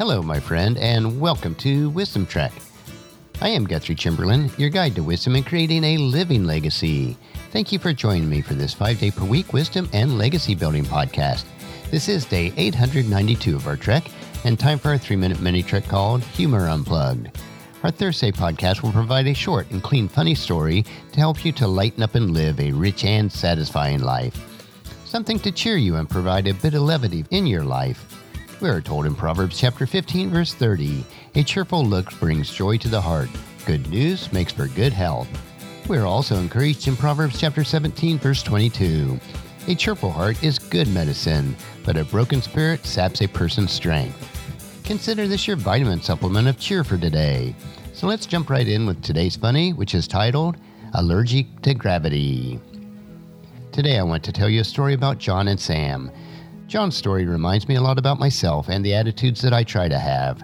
Hello, my friend, and welcome to Wisdom Trek. I am Guthrie Chamberlain, your guide to wisdom and creating a living legacy. Thank you for joining me for this five day per week wisdom and legacy building podcast. This is day 892 of our trek, and time for our three minute mini trek called Humor Unplugged. Our Thursday podcast will provide a short and clean, funny story to help you to lighten up and live a rich and satisfying life. Something to cheer you and provide a bit of levity in your life. We are told in Proverbs chapter 15, verse 30 A cheerful look brings joy to the heart. Good news makes for good health. We are also encouraged in Proverbs chapter 17, verse 22 A cheerful heart is good medicine, but a broken spirit saps a person's strength. Consider this your vitamin supplement of cheer for today. So let's jump right in with today's funny, which is titled Allergic to Gravity. Today I want to tell you a story about John and Sam. John's story reminds me a lot about myself and the attitudes that I try to have.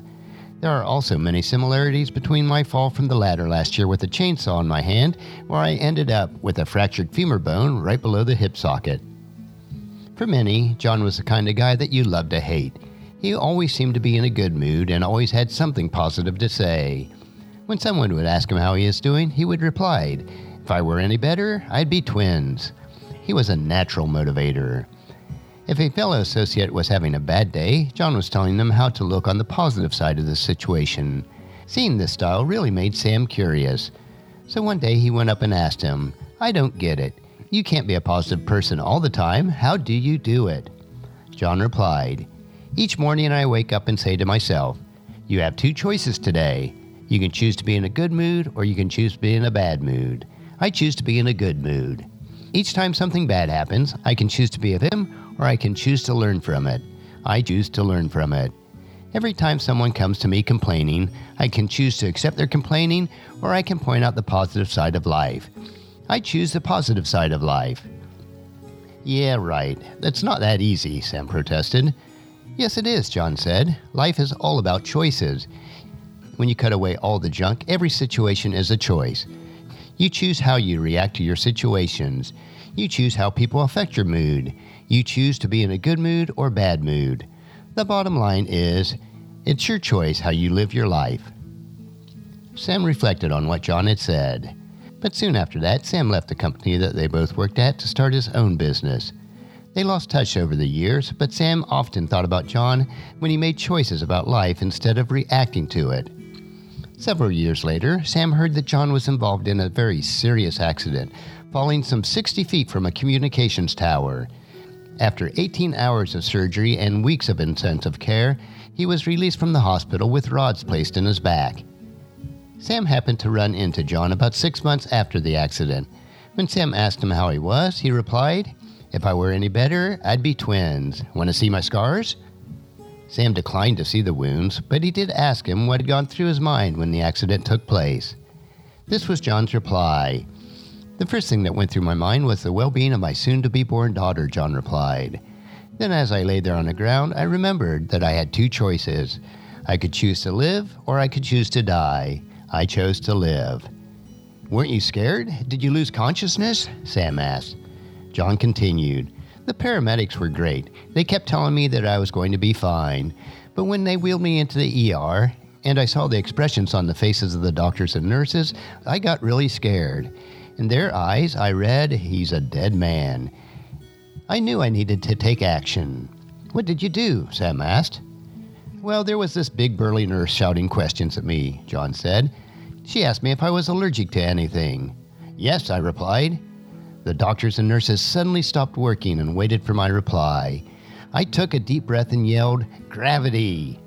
There are also many similarities between my fall from the ladder last year with a chainsaw in my hand, where I ended up with a fractured femur bone right below the hip socket. For many, John was the kind of guy that you love to hate. He always seemed to be in a good mood and always had something positive to say. When someone would ask him how he is doing, he would reply, If I were any better, I'd be twins. He was a natural motivator. If a fellow associate was having a bad day, John was telling them how to look on the positive side of the situation. Seeing this style really made Sam curious. So one day he went up and asked him, I don't get it. You can't be a positive person all the time. How do you do it? John replied, Each morning I wake up and say to myself, You have two choices today. You can choose to be in a good mood or you can choose to be in a bad mood. I choose to be in a good mood. Each time something bad happens, I can choose to be with him or I can choose to learn from it. I choose to learn from it. Every time someone comes to me complaining, I can choose to accept their complaining or I can point out the positive side of life. I choose the positive side of life. Yeah, right. That's not that easy, Sam protested. Yes, it is, John said. Life is all about choices. When you cut away all the junk, every situation is a choice. You choose how you react to your situations. You choose how people affect your mood. You choose to be in a good mood or bad mood. The bottom line is, it's your choice how you live your life. Sam reflected on what John had said. But soon after that, Sam left the company that they both worked at to start his own business. They lost touch over the years, but Sam often thought about John when he made choices about life instead of reacting to it. Several years later, Sam heard that John was involved in a very serious accident, falling some 60 feet from a communications tower. After 18 hours of surgery and weeks of intensive care, he was released from the hospital with rods placed in his back. Sam happened to run into John about six months after the accident. When Sam asked him how he was, he replied, If I were any better, I'd be twins. Want to see my scars? Sam declined to see the wounds, but he did ask him what had gone through his mind when the accident took place. This was John's reply. The first thing that went through my mind was the well being of my soon to be born daughter, John replied. Then, as I lay there on the ground, I remembered that I had two choices. I could choose to live or I could choose to die. I chose to live. Weren't you scared? Did you lose consciousness? Sam asked. John continued. The paramedics were great. They kept telling me that I was going to be fine. But when they wheeled me into the ER and I saw the expressions on the faces of the doctors and nurses, I got really scared. In their eyes, I read, He's a dead man. I knew I needed to take action. What did you do? Sam asked. Well, there was this big burly nurse shouting questions at me, John said. She asked me if I was allergic to anything. Yes, I replied. The doctors and nurses suddenly stopped working and waited for my reply. I took a deep breath and yelled, Gravity!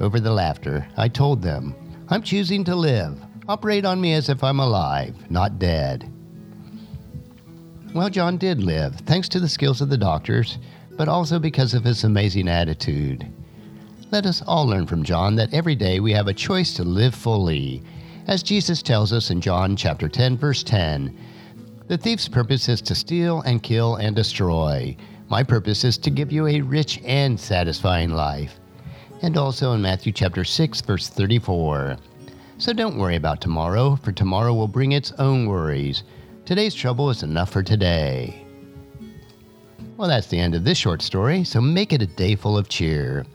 Over the laughter, I told them, I'm choosing to live. Operate on me as if I'm alive, not dead. Well, John did live, thanks to the skills of the doctors, but also because of his amazing attitude. Let us all learn from John that every day we have a choice to live fully. As Jesus tells us in John chapter 10 verse 10, the thief's purpose is to steal and kill and destroy. My purpose is to give you a rich and satisfying life. And also in Matthew chapter 6 verse 34. So don't worry about tomorrow, for tomorrow will bring its own worries. Today's trouble is enough for today. Well, that's the end of this short story, so make it a day full of cheer.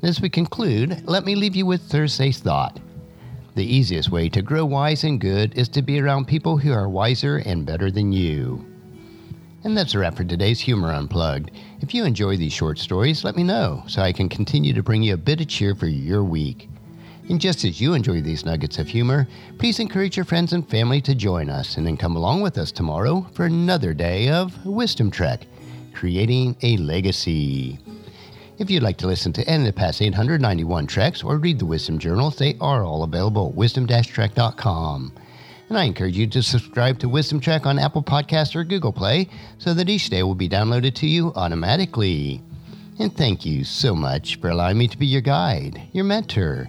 And as we conclude, let me leave you with Thursday's thought. The easiest way to grow wise and good is to be around people who are wiser and better than you. And that's a wrap for today's Humor Unplugged. If you enjoy these short stories, let me know so I can continue to bring you a bit of cheer for your week. And just as you enjoy these nuggets of humor, please encourage your friends and family to join us and then come along with us tomorrow for another day of Wisdom Trek, creating a legacy. If you'd like to listen to any of the past 891 treks or read the Wisdom Journals, they are all available at wisdom-trek.com. And I encourage you to subscribe to Wisdom Trek on Apple Podcasts or Google Play so that each day will be downloaded to you automatically. And thank you so much for allowing me to be your guide, your mentor,